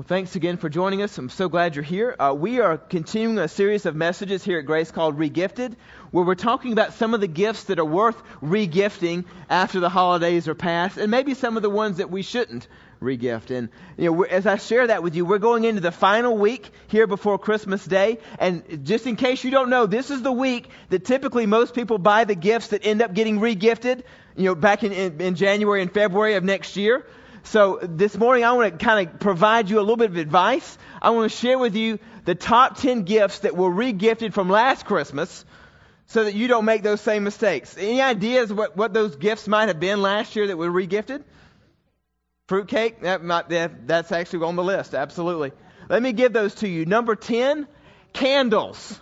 Well, thanks again for joining us. I'm so glad you're here. Uh, we are continuing a series of messages here at Grace called Regifted, where we're talking about some of the gifts that are worth regifting after the holidays are past, and maybe some of the ones that we shouldn't regift. And you know, as I share that with you, we're going into the final week here before Christmas Day. And just in case you don't know, this is the week that typically most people buy the gifts that end up getting regifted. You know, back in, in, in January and February of next year. So this morning I want to kind of provide you a little bit of advice. I want to share with you the top 10 gifts that were regifted from last Christmas so that you don't make those same mistakes. Any ideas what, what those gifts might have been last year that were regifted? Fruitcake? That might, that, that's actually on the list, absolutely. Let me give those to you. Number 10, candles.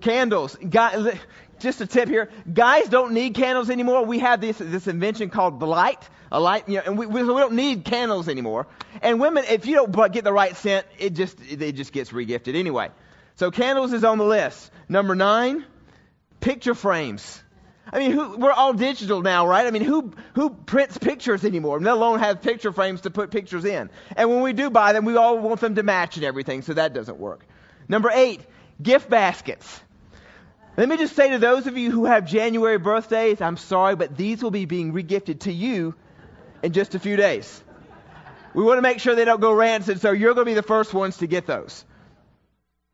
Candles. God, just a tip here. Guys don't need candles anymore. We have this, this invention called the light. A light, you know, and we, we, don't need candles anymore. And women, if you don't get the right scent, it just, it just gets regifted anyway. So candles is on the list. Number nine, picture frames. I mean, who, we're all digital now, right? I mean, who, who prints pictures anymore, let alone have picture frames to put pictures in? And when we do buy them, we all want them to match and everything, so that doesn't work. Number eight, gift baskets. Let me just say to those of you who have January birthdays, I'm sorry, but these will be being regifted to you in just a few days. We want to make sure they don't go rancid, so you're going to be the first ones to get those.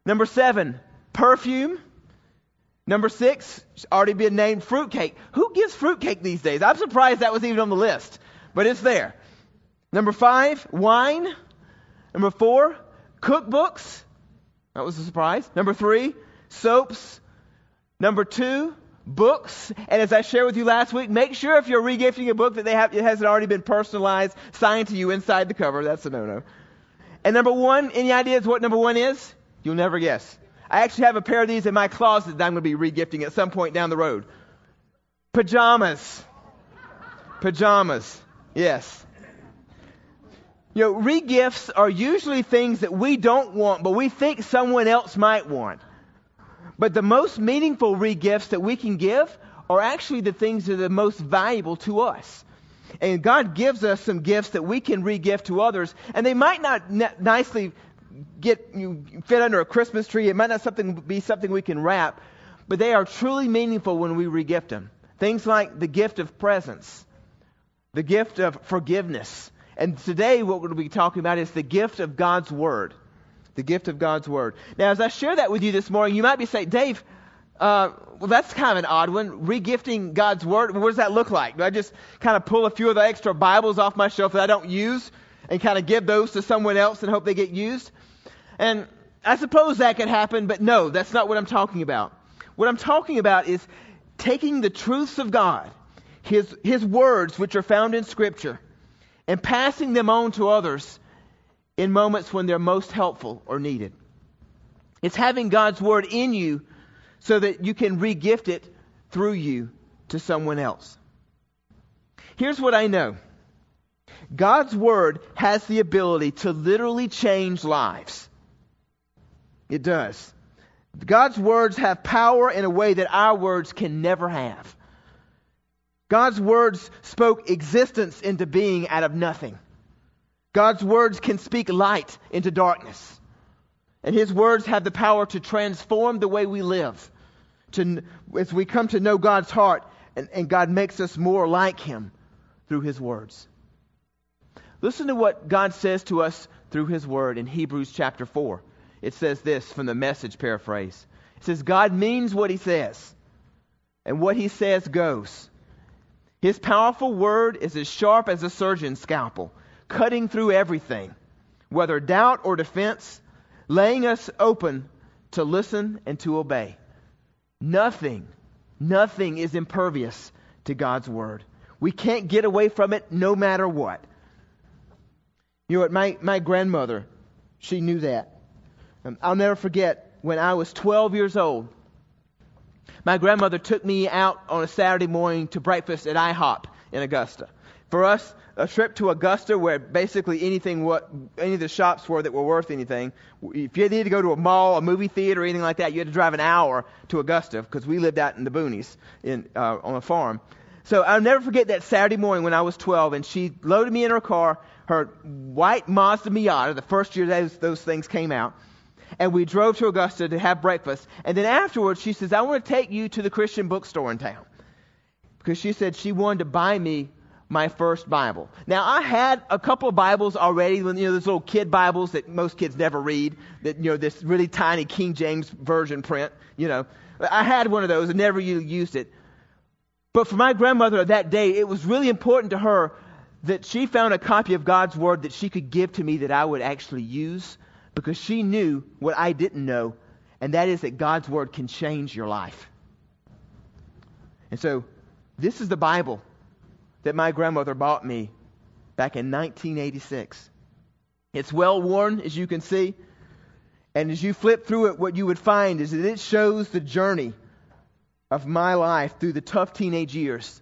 Number seven, perfume. Number six, already been named fruitcake. Who gives fruitcake these days? I'm surprised that was even on the list, but it's there. Number five, wine. Number four, cookbooks. That was a surprise. Number three, soaps. Number two, books. And as I shared with you last week, make sure if you're regifting a book that they have, it hasn't already been personalized, signed to you inside the cover. That's a no-no. And number one, any ideas what number one is? You'll never guess. I actually have a pair of these in my closet that I'm going to be regifting at some point down the road. Pajamas. Pajamas. Yes. You know, regifts are usually things that we don't want, but we think someone else might want. But the most meaningful regifts that we can give are actually the things that are the most valuable to us. And God gives us some gifts that we can regift to others, and they might not nicely get you fit under a Christmas tree. It might not something be something we can wrap, but they are truly meaningful when we regift them. Things like the gift of presence, the gift of forgiveness, and today what we're going to be talking about is the gift of God's word the gift of God's Word. Now, as I share that with you this morning, you might be saying, Dave, uh, well, that's kind of an odd one. Regifting God's Word, what does that look like? Do I just kind of pull a few of the extra Bibles off my shelf that I don't use and kind of give those to someone else and hope they get used? And I suppose that could happen, but no, that's not what I'm talking about. What I'm talking about is taking the truths of God, His, His words, which are found in Scripture, and passing them on to others in moments when they're most helpful or needed. It's having God's Word in you so that you can regift it through you to someone else. Here's what I know God's Word has the ability to literally change lives. It does. God's words have power in a way that our words can never have. God's words spoke existence into being out of nothing. God's words can speak light into darkness. And his words have the power to transform the way we live. To, as we come to know God's heart, and, and God makes us more like him through his words. Listen to what God says to us through his word in Hebrews chapter 4. It says this from the message paraphrase. It says, God means what he says, and what he says goes. His powerful word is as sharp as a surgeon's scalpel cutting through everything, whether doubt or defense, laying us open to listen and to obey. Nothing, nothing is impervious to God's word. We can't get away from it no matter what. You know what? My, my grandmother, she knew that. Um, I'll never forget when I was 12 years old. My grandmother took me out on a Saturday morning to breakfast at IHOP in Augusta. For us, a trip to Augusta where basically anything what any of the shops were that were worth anything. If you needed to go to a mall, a movie theater, or anything like that, you had to drive an hour to Augusta because we lived out in the boonies in uh, on a farm. so I'll never forget that Saturday morning when I was 12, and she loaded me in her car, her white Mazda Miata, the first year those, those things came out, and we drove to Augusta to have breakfast. And then afterwards, she says, I want to take you to the Christian bookstore in town. Because she said she wanted to buy me my first Bible. Now, I had a couple of Bibles already, you know, those little kid Bibles that most kids never read, that, you know, this really tiny King James Version print, you know. I had one of those and never used it. But for my grandmother that day, it was really important to her that she found a copy of God's Word that she could give to me that I would actually use because she knew what I didn't know, and that is that God's Word can change your life. And so, this is the Bible that my grandmother bought me back in 1986. It's well worn, as you can see. And as you flip through it, what you would find is that it shows the journey of my life through the tough teenage years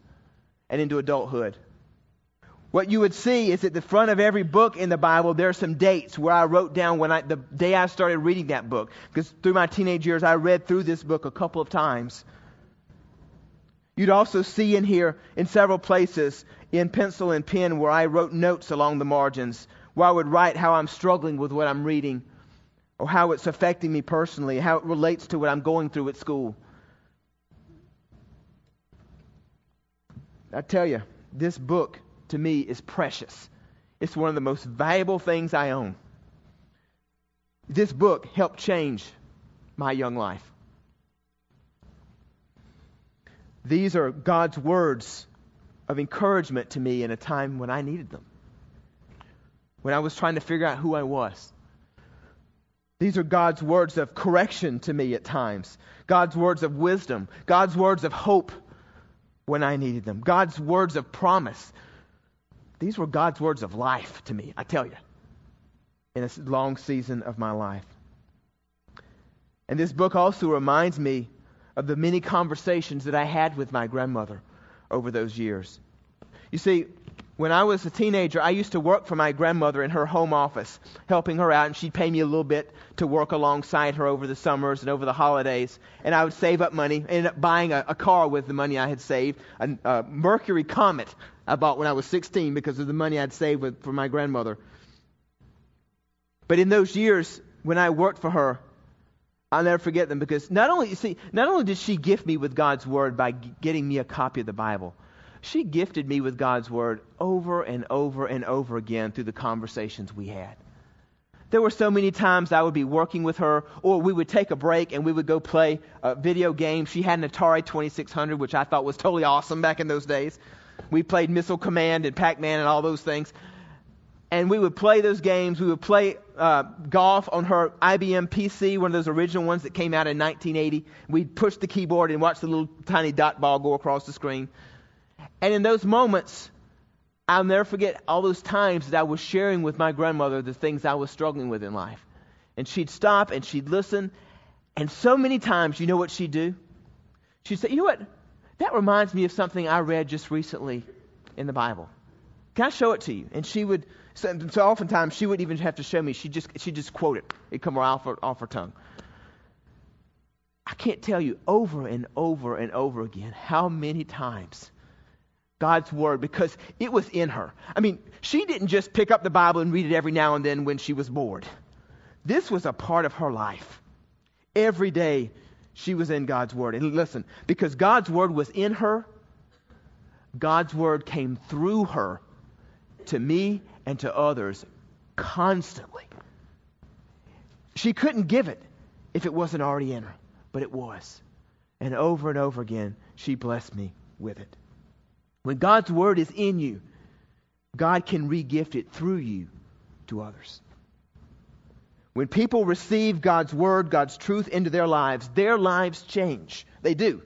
and into adulthood. What you would see is at the front of every book in the Bible, there are some dates where I wrote down when I, the day I started reading that book. Because through my teenage years, I read through this book a couple of times. You'd also see in here, in several places, in pencil and pen, where I wrote notes along the margins, where I would write how I'm struggling with what I'm reading, or how it's affecting me personally, how it relates to what I'm going through at school. I tell you, this book to me is precious. It's one of the most valuable things I own. This book helped change my young life. These are God's words of encouragement to me in a time when I needed them, when I was trying to figure out who I was. These are God's words of correction to me at times, God's words of wisdom, God's words of hope when I needed them. God's words of promise. These were God's words of life to me, I tell you, in a long season of my life. And this book also reminds me of the many conversations that I had with my grandmother over those years. You see, when I was a teenager, I used to work for my grandmother in her home office, helping her out, and she'd pay me a little bit to work alongside her over the summers and over the holidays. And I would save up money, end up buying a, a car with the money I had saved, a, a, Mercury Comet I bought when I was 16 because of the money I'd saved with, for my grandmother. But in those years, when I worked for her, I'll never forget them because not only, you see, not only did she gift me with God's Word by getting me a copy of the Bible, she gifted me with God's Word over and over and over again through the conversations we had. There were so many times I would be working with her, or we would take a break and we would go play a video game. She had an Atari 2600, which I thought was totally awesome back in those days. We played Missile Command and Pac Man and all those things. And we would play those games. We would play uh, golf on her IBM PC, one of those original ones that came out in 1980. We'd push the keyboard and watch the little tiny dot ball go across the screen. And in those moments, I'll never forget all those times that I was sharing with my grandmother the things I was struggling with in life. And she'd stop and she'd listen. And so many times, you know what she'd do? She'd say, You know what? That reminds me of something I read just recently in the Bible. Can I show it to you? And she would, so, so oftentimes she wouldn't even have to show me. She'd just, she'd just quote it. It'd come off her, off her tongue. I can't tell you over and over and over again how many times God's word because it was in her. I mean, she didn't just pick up the Bible and read it every now and then when she was bored. This was a part of her life. Every day she was in God's word. And listen, because God's word was in her, God's word came through her to me and to others constantly. She couldn't give it if it wasn't already in her, but it was. And over and over again, she blessed me with it. When God's word is in you, God can regift it through you to others. When people receive God's word, God's truth into their lives, their lives change. They do.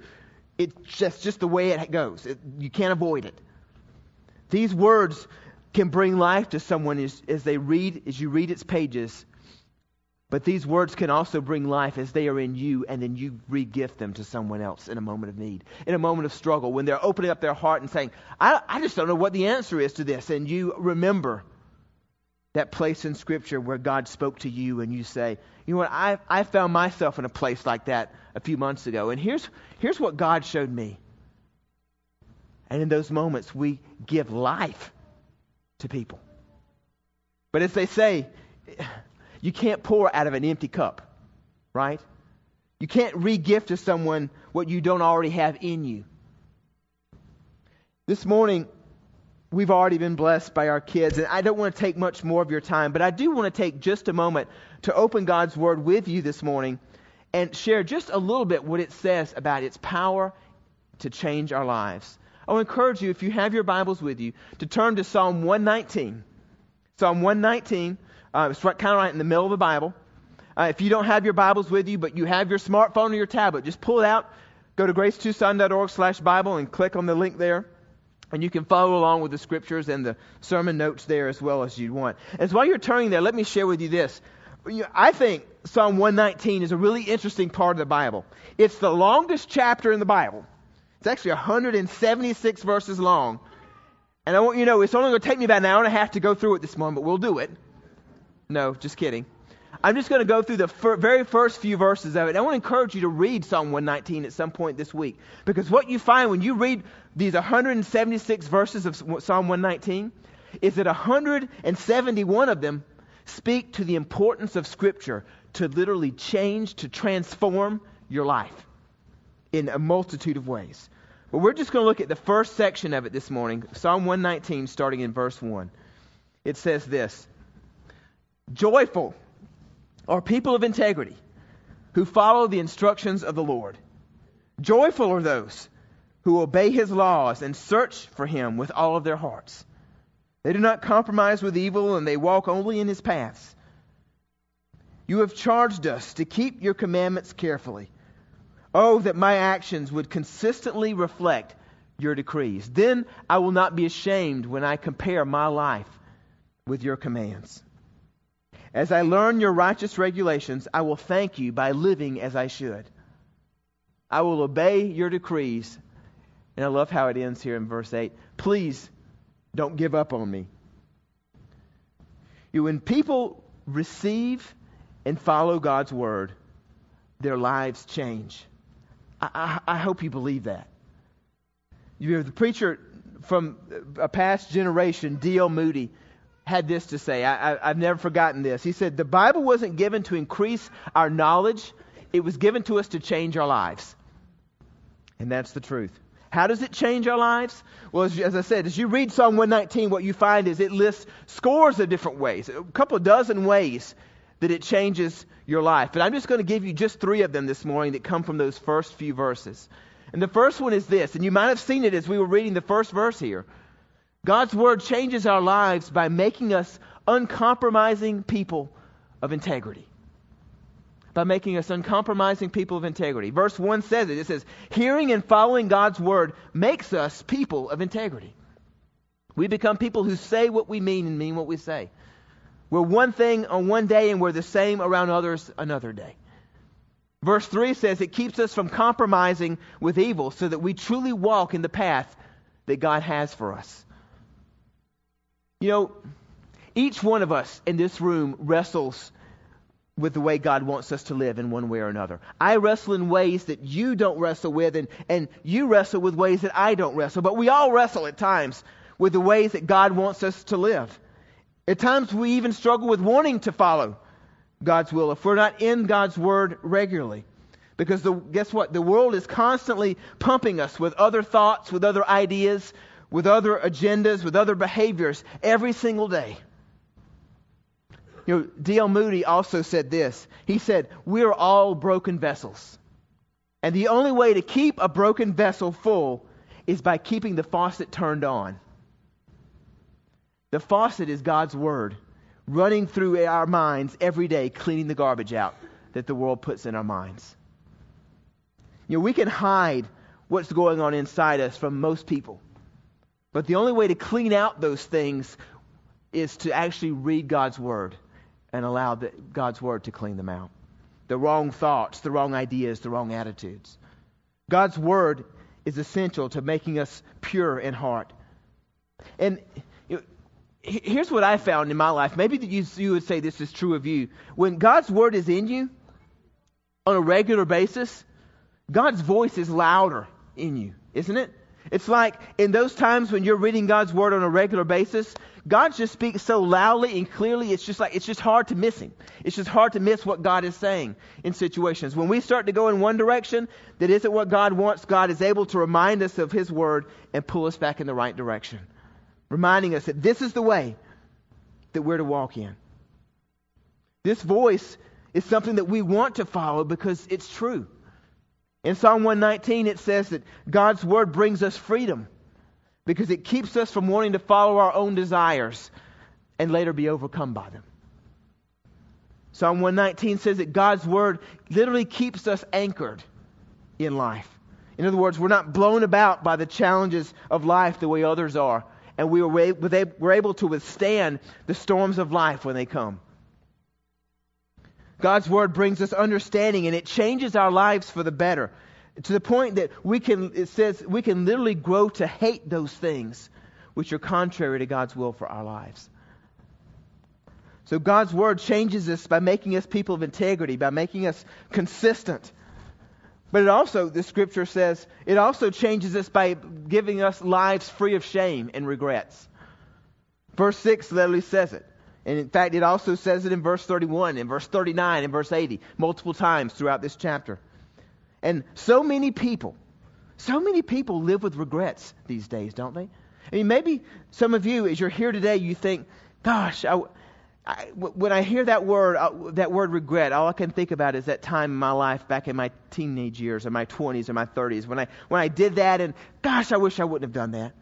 It's just, just the way it goes. It, you can't avoid it. These words can bring life to someone as, as they read, as you read its pages, but these words can also bring life as they are in you, and then you regift them to someone else in a moment of need, in a moment of struggle, when they're opening up their heart and saying, I, I just don't know what the answer is to this. And you remember that place in Scripture where God spoke to you, and you say, You know what? I, I found myself in a place like that a few months ago. And here's, here's what God showed me. And in those moments, we give life to people. But as they say, you can't pour out of an empty cup, right? You can't re gift to someone what you don't already have in you. This morning, we've already been blessed by our kids, and I don't want to take much more of your time, but I do want to take just a moment to open God's Word with you this morning and share just a little bit what it says about its power to change our lives. I will encourage you, if you have your Bibles with you, to turn to Psalm 119. Psalm 119, uh, it's right, kind of right in the middle of the Bible. Uh, if you don't have your Bibles with you, but you have your smartphone or your tablet, just pull it out, go to gracetucson.org slash Bible and click on the link there. And you can follow along with the scriptures and the sermon notes there as well as you'd want. As while you're turning there, let me share with you this. I think Psalm 119 is a really interesting part of the Bible. It's the longest chapter in the Bible. It's actually 176 verses long. And I want you to know it's only going to take me about an hour and a half to go through it this morning, but we'll do it. No, just kidding. I'm just going to go through the fir- very first few verses of it. I want to encourage you to read Psalm 119 at some point this week. Because what you find when you read these 176 verses of Psalm 119 is that 171 of them speak to the importance of Scripture to literally change, to transform your life in a multitude of ways. But we're just going to look at the first section of it this morning, Psalm 119, starting in verse 1. It says this Joyful are people of integrity who follow the instructions of the Lord. Joyful are those who obey his laws and search for him with all of their hearts. They do not compromise with evil and they walk only in his paths. You have charged us to keep your commandments carefully. Oh, that my actions would consistently reflect your decrees. Then I will not be ashamed when I compare my life with your commands. As I learn your righteous regulations, I will thank you by living as I should. I will obey your decrees. And I love how it ends here in verse 8. Please don't give up on me. You, when people receive and follow God's word, their lives change. I, I, hope you believe that. You know, the preacher from a past generation, D.L. Moody, had this to say. I, have never forgotten this. He said, The Bible wasn't given to increase our knowledge, it was given to us to change our lives. And that's the truth. How does it change our lives? Well, as, as, I said, as you read Psalm 119, what you find is it lists scores of different ways, a couple dozen ways that it changes your life. But I'm just going to give you just three of them this morning that come from those first few verses. And the first one is this, and you might have seen it as we were reading the first verse here. God's Word changes our lives by making us uncompromising people of integrity. By making us uncompromising people of integrity. Verse 1 says it. It says, Hearing and following God's Word makes us people of integrity. We become people who say what we mean and mean what we say. We're one thing on one day and we're the same around others another day. Verse 3 says it keeps us from compromising with evil so that we truly walk in the path that God has for us. You know, each one of us in this room wrestles with the way God wants us to live in one way or another. I wrestle in ways that you don't wrestle with, and, and you wrestle with ways that I don't wrestle. But we all wrestle at times with the ways that God wants us to live. At times we even struggle with wanting to follow God's will if we're not in God's Word regularly. Because the, guess what? The world is constantly pumping us with other thoughts, with other ideas, with other agendas, with other behaviors every single day. You know, D.L. Moody also said this. He said, We're all broken vessels. And the only way to keep a broken vessel full is by keeping the faucet turned on. The faucet is God's Word running through our minds every day, cleaning the garbage out that the world puts in our minds. You know, we can hide what's going on inside us from most people. But the only way to clean out those things is to actually read God's Word and allow the, God's Word to clean them out. The wrong thoughts, the wrong ideas, the wrong attitudes. God's Word is essential to making us pure in heart. And here's what I found in my life. Maybe you, you would say this is true of you. When God's Word is in you on a regular basis, God's voice is louder in you, isn't it? It's like in those times when you're reading God's Word on a regular basis, God just speaks so loudly and clearly, it's just like, it's just hard to miss Him. It's just hard to miss what God is saying in situations. When we start to go in one direction that isn't what God wants, God is able to remind us of His Word and pull us back in the right direction. Reminding us that this is the way that we're to walk in. This voice is something that we want to follow because it's true. In Psalm 119, it says that God's Word brings us freedom because it keeps us from wanting to follow our own desires and later be overcome by them. Psalm 119 says that God's word literally keeps us anchored in life. In other words, we're not blown about by the challenges of life the way others are, and we were able to withstand the storms of life when they come. God's word brings us understanding and it changes our lives for the better to the point that we can, it says, we can literally grow to hate those things which are contrary to God's will for our lives. So God's word changes us by making us people of integrity, by making us consistent. But it also, the scripture says, it also changes us by giving us lives free of shame and regrets. Verse 6 literally says it. And in fact, it also says it in verse 31, in verse 39, in verse 80, multiple times throughout this chapter. And so many people, so many people live with regrets these days, don't they? I mean, maybe some of you, as you're here today, you think, gosh, I, I, when I hear that word, uh, that word regret, all I can think about is that time in my life back in my teenage years, or my 20s, or my 30s, when I, when I did that, and gosh, I wish I wouldn't have done that.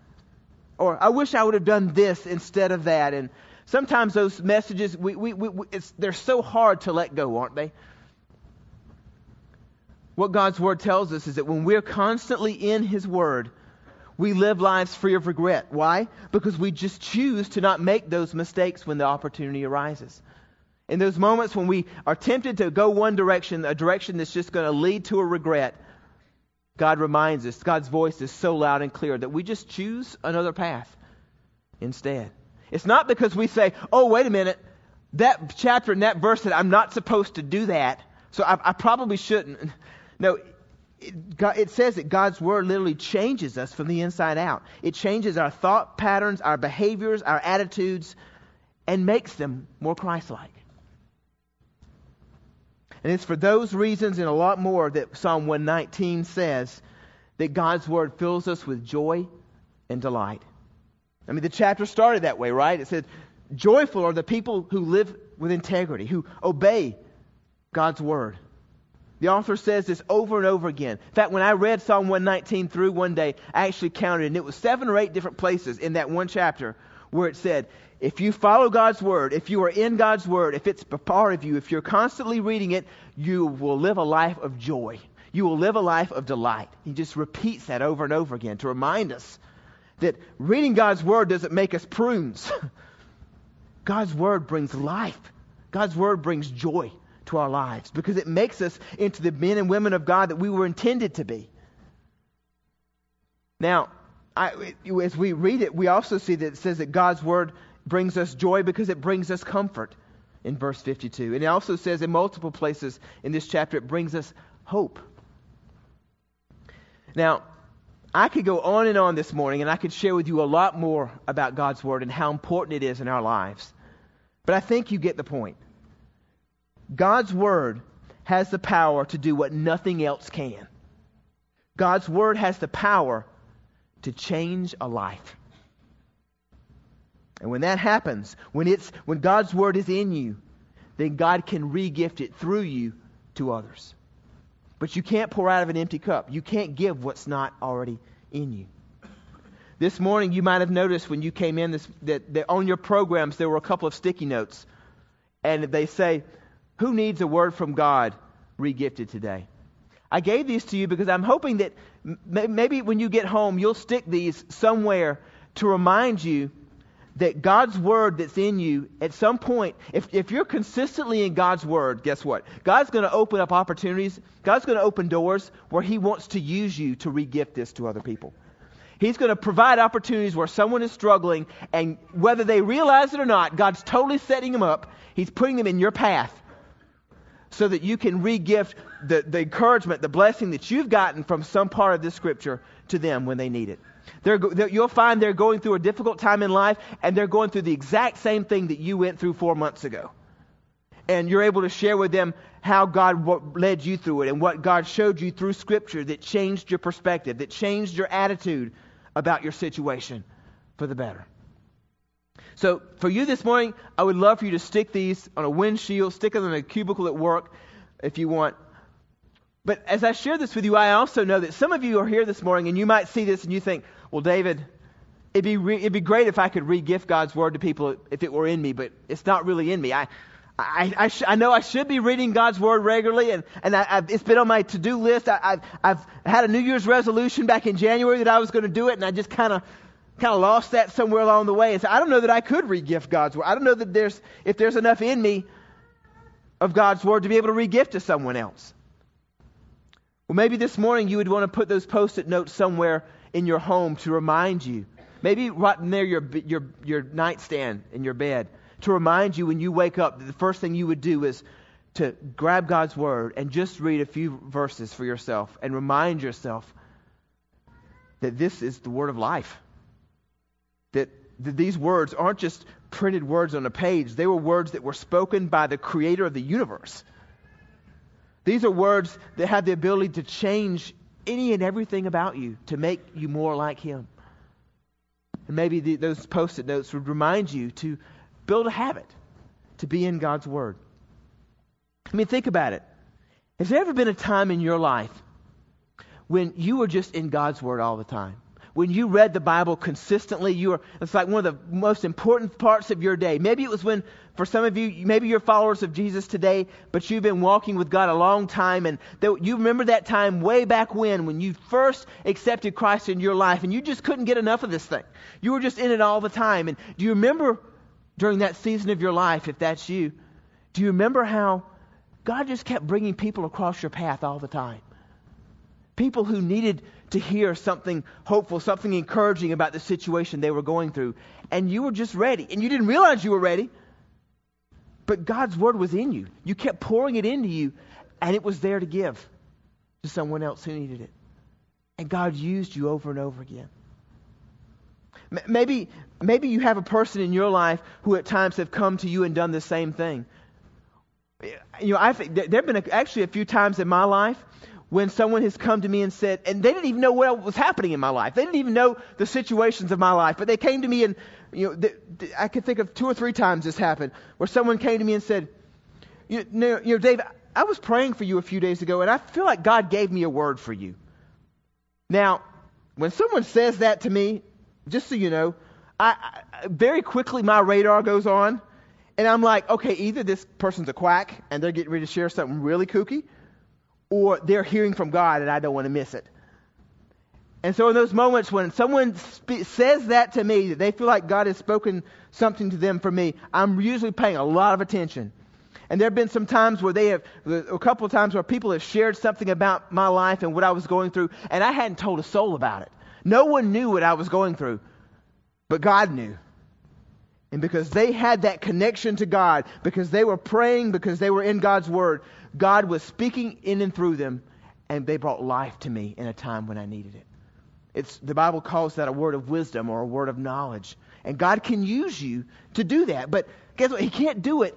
Or I wish I would have done this instead of that. And sometimes those messages, we, we, we, they're so hard to let go, aren't they? What God's Word tells us is that when we're constantly in His Word, we live lives free of regret. Why? Because we just choose to not make those mistakes when the opportunity arises. In those moments when we are tempted to go one direction, a direction that's just going to lead to a regret, God reminds us, God's voice is so loud and clear that we just choose another path instead. It's not because we say, oh, wait a minute, that chapter and that verse said I'm not supposed to do that, so I, I probably shouldn't. No, it, it, says that God's Word literally changes us from the inside out. It changes our thought patterns, our behaviors, our attitudes, and makes them more Christ like. And it's for those reasons and a lot more that Psalm 119 says that God's Word fills us with joy and delight. I mean, the chapter started that way, right? It said, Joyful are the people who live with integrity, who obey God's Word. The author says this over and over again. In fact, when I read Psalm 119 through one day, I actually counted, and it was seven or eight different places in that one chapter where it said, if you follow God's word, if you are in God's word, if it's a part of you, if you're constantly reading it, you will live a life of joy. You will live a life of delight. He just repeats that over and over again to remind us that reading God's word doesn't make us prunes. God's word brings life. God's word brings joy to our lives because it makes us into the men and women of God that we were intended to be. Now, I, as we read it, we also see that it says that God's word brings us joy because it brings us comfort in verse 52. And it also says in multiple places in this chapter, it brings us hope. Now, I could go on and on this morning and I could share with you a lot more about God's word and how important it is in our lives. But I think you get the point. God's Word has the power to do what nothing else can. God's Word has the power to change a life. And when that happens, when, it's, when God's Word is in you, then God can regift it through you to others. But you can't pour out of an empty cup. You can't give what's not already in you. This morning, you might have noticed when you came in this, that, that on your programs there were a couple of sticky notes. And they say, who needs a word from God regifted today? I gave these to you because I'm hoping that maybe when you get home, you'll stick these somewhere to remind you that God's word that's in you, at some point, if, if you're consistently in God's word, guess what? God's going to open up opportunities. God's going to open doors where He wants to use you to regift this to other people. He's going to provide opportunities where someone is struggling, and whether they realize it or not, God's totally setting them up. He's putting them in your path so that you can re-gift the, the encouragement, the blessing that you've gotten from some part of this scripture to them when they need it. They're, they're, you'll find they're going through a difficult time in life, and they're going through the exact same thing that you went through four months ago. And you're able to share with them how God led you through it and what God showed you through Scripture that changed your perspective, that changed your attitude about your situation for the better. So, for you this morning, I would love for you to stick these on a windshield, stick them in a cubicle at work if you want. But as I share this with you, I also know that some of you are here this morning and you might see this and you think, well, David, it'd be, re- it'd be great if I could re gift God's word to people if it were in me, but it's not really in me. I, I, I, sh- I, know I should be reading God's Word regularly, and, and I, have it's been on my to do list. I, have I've had a New Year's resolution back in January that I was going to do it, and I just kind of kind of lost that somewhere along the way. And so I don't know that I could regift God's Word. I don't know that there's if there's enough in me of God's Word to be able to regift to someone else. Well, maybe this morning you would want to put those post it notes somewhere in your home to remind you. Maybe right near your, your, your nightstand in your bed to remind you when you wake up that the first thing you would do is to grab God's Word and just read a few verses for yourself and remind yourself that this is the Word of life. That, that these words aren't just printed words on a page, they were words that were spoken by the Creator of the universe. These are words that have the ability to change any and everything about you, to make you more like Him. And maybe the, those post it notes would remind you to Build a habit to be in God's Word. I mean, think about it. Has there ever been a time in your life when you were just in God's Word all the time? When you read the Bible consistently, you were, it's like one of the most important parts of your day. Maybe it was when, for some of you, maybe you're followers of Jesus today, but you've been walking with God a long time, and you remember that time way back when, when you first accepted Christ in your life, and you just couldn't get enough of this thing. You were just in it all the time. And do you remember during that season of your life, if that's you, do you remember how God just kept bringing people across your path all the time? People who needed to hear something hopeful, something encouraging about the situation they were going through. And you were just ready. And you didn't realize you were ready. But God's word was in you. You kept pouring it into you, and it was there to give to someone else who needed it. And God used you over and over again. Maybe, maybe you have a person in your life who at times have come to you and done the same thing. You know, I think there have been actually a few times in my life when someone has come to me and said, and they didn't even know what was happening in my life. They didn't even know the situations of my life, but they came to me and, you know, th- th- I can think of two or three times this happened where someone came to me and said, you know, you know, Dave, I was praying for you a few days ago and I feel like God gave me a word for you. Now, when someone says that to me, just so you know, I, I, very quickly my radar goes on, and I'm like, okay, either this person's a quack and they're getting ready to share something really kooky, or they're hearing from God and I don't want to miss it. And so in those moments when someone spe- says that to me, that they feel like God has spoken something to them for me, I'm usually paying a lot of attention. And there have been some times where they have, a couple of times where people have shared something about my life and what I was going through, and I hadn't told a soul about it. No one knew what I was going through, but God knew. And because they had that connection to God, because they were praying, because they were in God's Word, God was speaking in and through them, and they brought life to me in a time when I needed it. It's, the Bible calls that a word of wisdom or a word of knowledge. And God can use you to do that. But guess what? He can't do it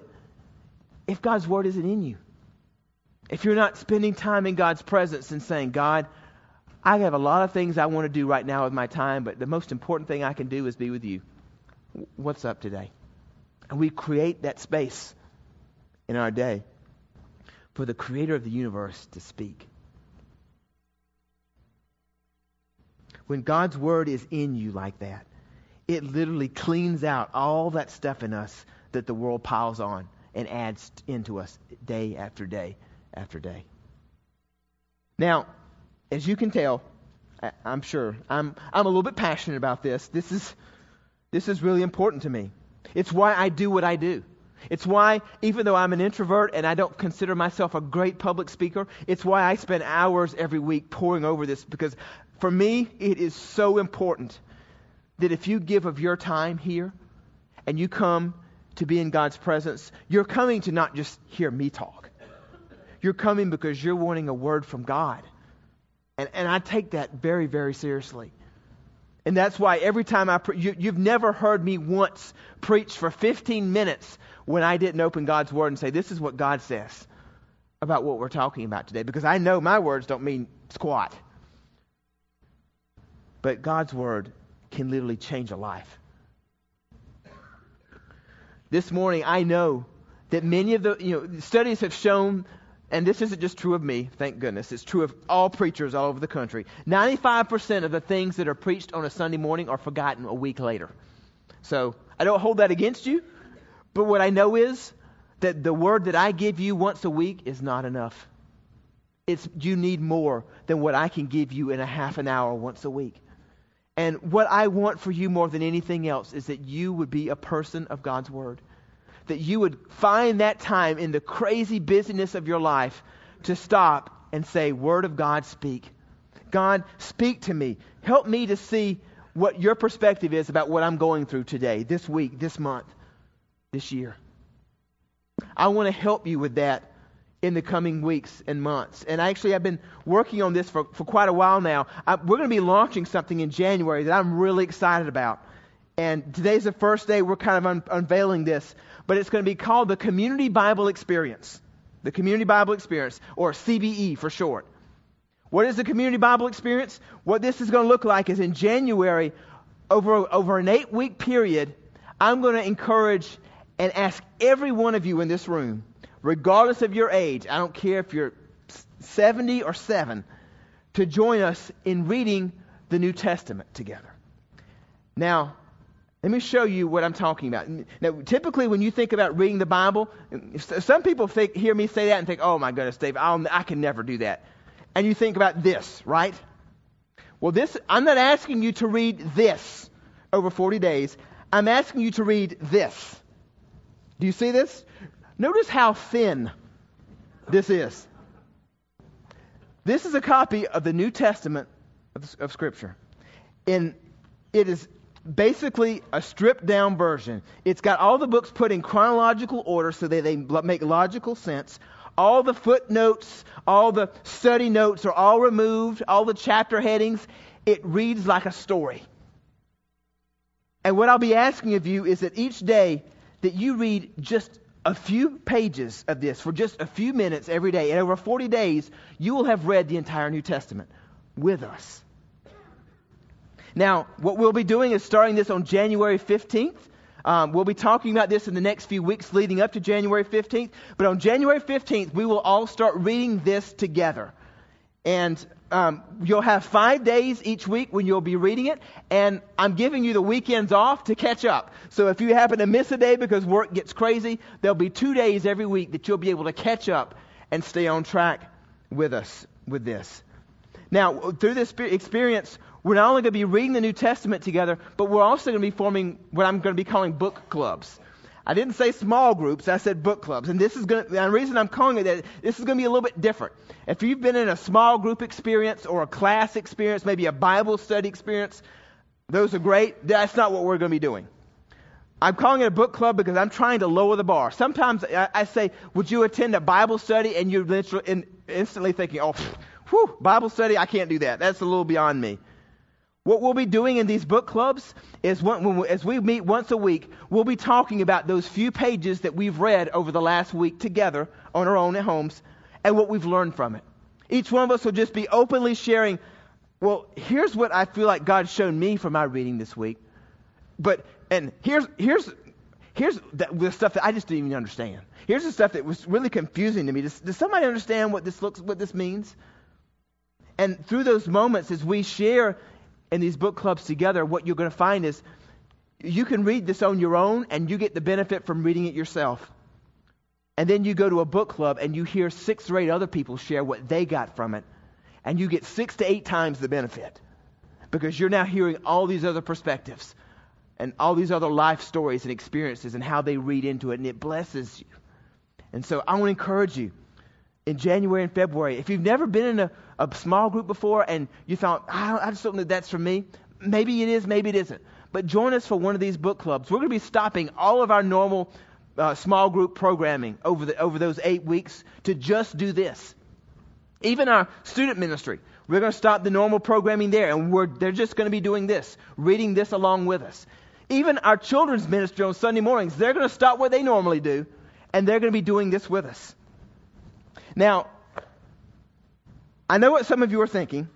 if God's Word isn't in you. If you're not spending time in God's presence and saying, God, I have a lot of things I want to do right now with my time, but the most important thing I can do is be with you. What's up today? And we create that space in our day for the creator of the universe to speak. When God's word is in you like that, it literally cleans out all that stuff in us that the world piles on and adds into us day after day after day. Now, as you can tell, I, am sure, I'm, I'm a little bit passionate about this. This is, this is really important to me. It's why I do what I do. It's why, even though I'm an introvert and I don't consider myself a great public speaker, it's why I spend hours every week poring over this because for me, it is so important that if you give of your time here and you come to be in God's presence, you're coming to not just hear me talk. You're coming because you're wanting a word from God. And, and I take that very, very seriously. And that's why every time I, pre- you, you've never heard me once preach for 15 minutes when I didn't open God's Word and say, this is what God says about what we're talking about today. Because I know my words don't mean squat. But God's Word can literally change a life. This morning, I know that many of the, you know, studies have shown and this isn't just true of me, thank goodness. It's true of all preachers all over the country. 95% of the things that are preached on a Sunday morning are forgotten a week later. So I don't hold that against you, but what I know is that the word that I give you once a week is not enough. It's, you need more than what I can give you in a half an hour once a week. And what I want for you more than anything else is that you would be a person of God's word that you would find that time in the crazy busyness of your life to stop and say, Word of God, speak. God, speak to me. Help me to see what your perspective is about what I'm going through today, this week, this month, this year. I want to help you with that in the coming weeks and months. And actually, I've been working on this for, for quite a while now. I, we're going to be launching something in January that I'm really excited about. And today's the first day we're kind of un- unveiling this but it's going to be called the Community Bible Experience. The Community Bible Experience, or CBE for short. What is the Community Bible Experience? What this is going to look like is in January, over, over an eight week period, I'm going to encourage and ask every one of you in this room, regardless of your age, I don't care if you're 70 or 7, to join us in reading the New Testament together. Now, let me show you what I'm talking about. Now, typically, when you think about reading the Bible, some people think, hear me say that and think, oh my goodness, Dave, I'll, I can never do that. And you think about this, right? Well, this, I'm not asking you to read this over 40 days. I'm asking you to read this. Do you see this? Notice how thin this is. This is a copy of the New Testament of, of Scripture. And it is basically a stripped down version. It's got all the books put in chronological order so that they make logical sense. All the footnotes, all the study notes are all removed, all the chapter headings. It reads like a story. And what I'll be asking of you is that each day that you read just a few pages of this for just a few minutes every day. And over 40 days, you will have read the entire New Testament with us. Now, what we'll be doing is starting this on January 15th. Um, we'll be talking about this in the next few weeks leading up to January 15th. But on January 15th, we will all start reading this together. And um, you'll have five days each week when you'll be reading it. And I'm giving you the weekends off to catch up. So if you happen to miss a day because work gets crazy, there'll be two days every week that you'll be able to catch up and stay on track with us with this. Now, through this experience, we're not only going to be reading the New Testament together, but we're also going to be forming what I'm going to be calling book clubs. I didn't say small groups, I said book clubs. And this is going to, the reason I'm calling it that, this is going to be a little bit different. If you've been in a small group experience or a class experience, maybe a Bible study experience, those are great. That's not what we're going to be doing. I'm calling it a book club because I'm trying to lower the bar. Sometimes I, I say, would you attend a Bible study? And you're literally instantly thinking, oh, whew, Bible study, I can't do that. That's a little beyond me. What we'll be doing in these book clubs is when, we, as we meet once a week, we'll be talking about those few pages that we've read over the last week together on our own at homes and what we've learned from it. Each one of us will just be openly sharing, well, here's what I feel like God's shown me from my reading this week. But, and here's, here's, here's the, the stuff that I just didn't even understand. Here's the stuff that was really confusing to me. Does, does somebody understand what this looks, what this means? And through those moments, as we share in these book clubs together, what you're going to find is you can read this on your own and you get the benefit from reading it yourself. And then you go to a book club and you hear six or eight other people share what they got from it. And you get six to eight times the benefit because you're now hearing all these other perspectives and all these other life stories and experiences and how they read into it, and it blesses you. And so I want to encourage you in January and February. If you've never been in a, a small group before and you thought, I, I just don't know that's for me, maybe it is, maybe it isn't. But join us for one of these book clubs. We're going to be stopping all of our normal uh, small group programming over, the, over those eight weeks to just do this. Even our student ministry, We're going to stop the normal programming there, and we're, they're just going to be doing this, reading this along with us. Even our children's ministry on Sunday mornings, they're going to stop what they normally do, and they're going to be doing this with us. Now, I know what some of you are thinking.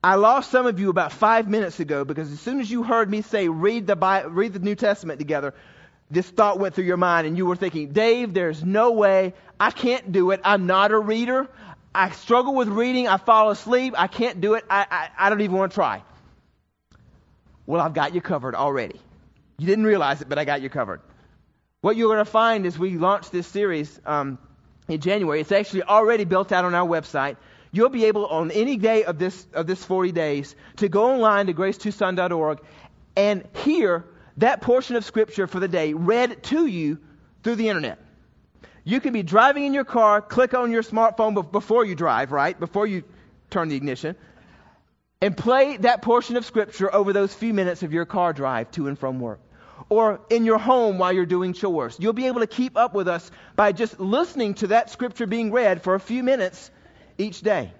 I lost some of you about five minutes ago because as soon as you heard me say read the Bible, read the New Testament together, this thought went through your mind and you were thinking, Dave, there's no way I can't do it. I'm not a reader. I struggle with reading. I fall asleep. I can't do it. I, I, I don't even want to try. Well, I've got you covered already. You didn't realize it, but I got you covered. What you're going to find as we launch this series um, in January, it's actually already built out on our website. You'll be able on any day of this of this 40 days to go online to gracetucson.org and hear that portion of scripture for the day read to you through the internet. You can be driving in your car, click on your smartphone before you drive, right? Before you turn the ignition, and play that portion of Scripture over those few minutes of your car drive to and from work. Or in your home while you're doing chores. You'll be able to keep up with us by just listening to that Scripture being read for a few minutes each day.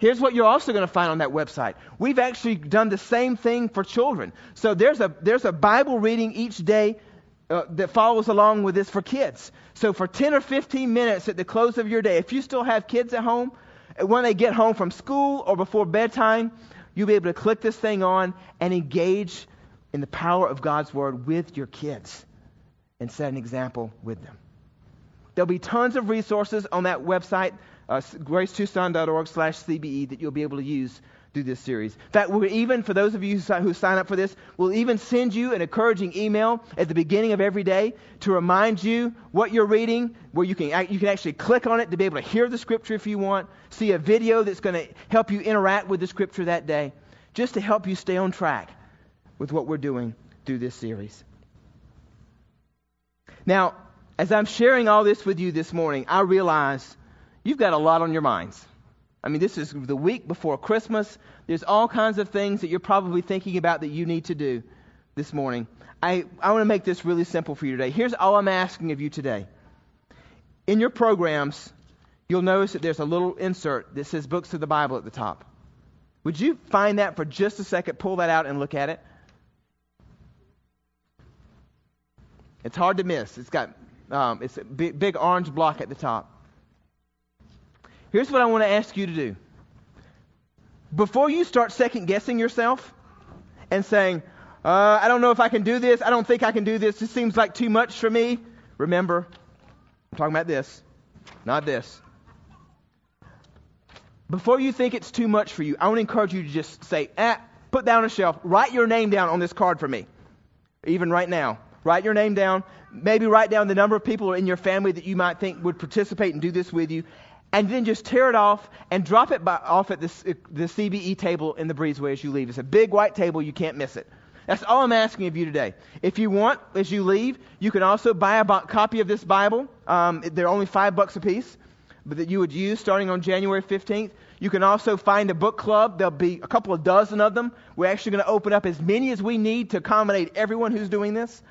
Here's what you're also going to find on that website. We've actually done the same thing for children. So there's a, there's a Bible reading each day uh, that follows along with this for kids. So for 10 or 15 minutes at the close of your day, if you still have kids at home, uh, when they get home from school or before bedtime, you'll be able to click this thing on and engage in the power of God's Word with your kids and set an example with them. There'll be tons of resources on that website, uh, gracetucson.org slash CBE, that you'll be able to use through this series. In fact, we'll even, for those of you who sign up for this, we'll even send you an encouraging email at the beginning of every day to remind you what you're reading, where you can, you can actually click on it to be able to hear the scripture if you want, see a video that's going to help you interact with the scripture that day, just to help you stay on track with what we're doing through this series. Now, as I'm sharing all this with you this morning, I realize you've got a lot on your minds. I mean, this is the week before Christmas. There's all kinds of things that you're probably thinking about that you need to do this morning. I, I want to make this really simple for you today. Here's all I'm asking of you today. In your programs, you'll notice that there's a little insert that says Books of the Bible at the top. Would you find that for just a second, pull that out and look at it? It's hard to miss. It's got um, it's a big, big orange block at the top. Here's what I want to ask you to do. Before you start second guessing yourself and saying, uh, I don't know if I can do this, I don't think I can do this, this seems like too much for me, remember, I'm talking about this, not this. Before you think it's too much for you, I want to encourage you to just say, ah, put down a shelf, write your name down on this card for me, even right now. Write your name down. Maybe write down the number of people in your family that you might think would participate and do this with you and then just tear it off and drop it by, off at this, the CBE table in the breezeway as you leave. It's a big white table. You can't miss it. That's all I'm asking of you today. If you want, as you leave, you can also buy a copy of this Bible. Um, they're only five bucks a piece, but that you would use starting on January 15th. You can also find a book club. There'll be a couple of dozen of them. We're actually going to open up as many as we need to accommodate everyone who's doing this.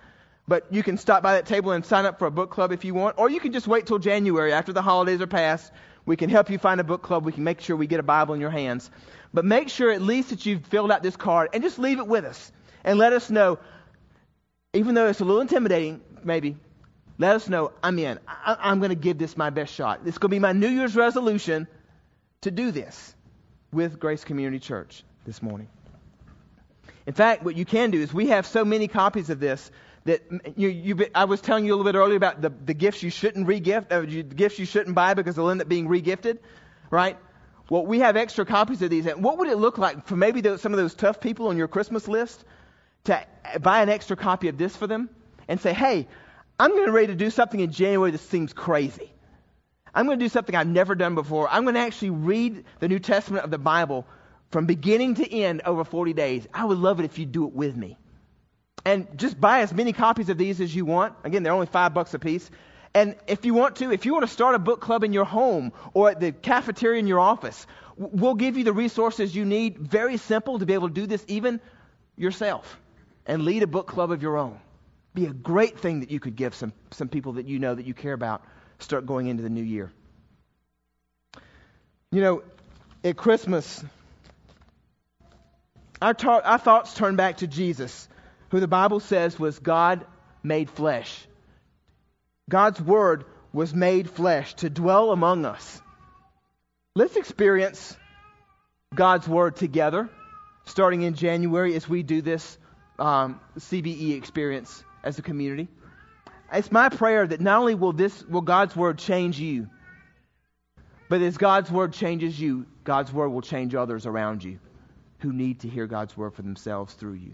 But you can stop by that table and sign up for a book club if you want, or you can just wait till January after the holidays are past we can help you find a book club. We can make sure we get a Bible in your hands. But make sure at least that you've filled out this card and just leave it with us. And let us know, even though it's a little intimidating, maybe, let us know I'm in. I, am going to give this my best shot. It's going to be my New Year's resolution to do this with Grace Community Church this morning. In fact, what you can do is we have so many copies of this that you, you, I was telling you a little bit earlier about the, the gifts you shouldn't regift, uh, the gifts you shouldn't buy because they'll end up being regifted, right? Well, we have extra copies of these. And what would it look like for maybe those, some of those tough people on your Christmas list to buy an extra copy of this for them and say, hey, I'm getting ready to do something in January that seems crazy. I'm going to do something I've never done before. I'm going to actually read the New Testament of the Bible from beginning to end over 40 days. I would love it if you'd do it with me. And just buy as many copies of these as you want. Again, they're only five bucks a piece. And if you want to, if you want to start a book club in your home or at the cafeteria in your office, we'll give you the resources you need. Very simple to be able to do this even yourself and lead a book club of your own. Be a great thing that you could give some, some people that you know that you care about start going into the new year. You know, at Christmas, our, ta- our thoughts turn back to Jesus, who the Bible says was God made flesh. God's Word was made flesh to dwell among us. Let's experience God's Word together, starting in January as we do this um, CBE experience as a community. It's my prayer that not only will this will God's Word change you, but as God's Word changes you, God's Word will change others around you who need to hear God's Word for themselves through you.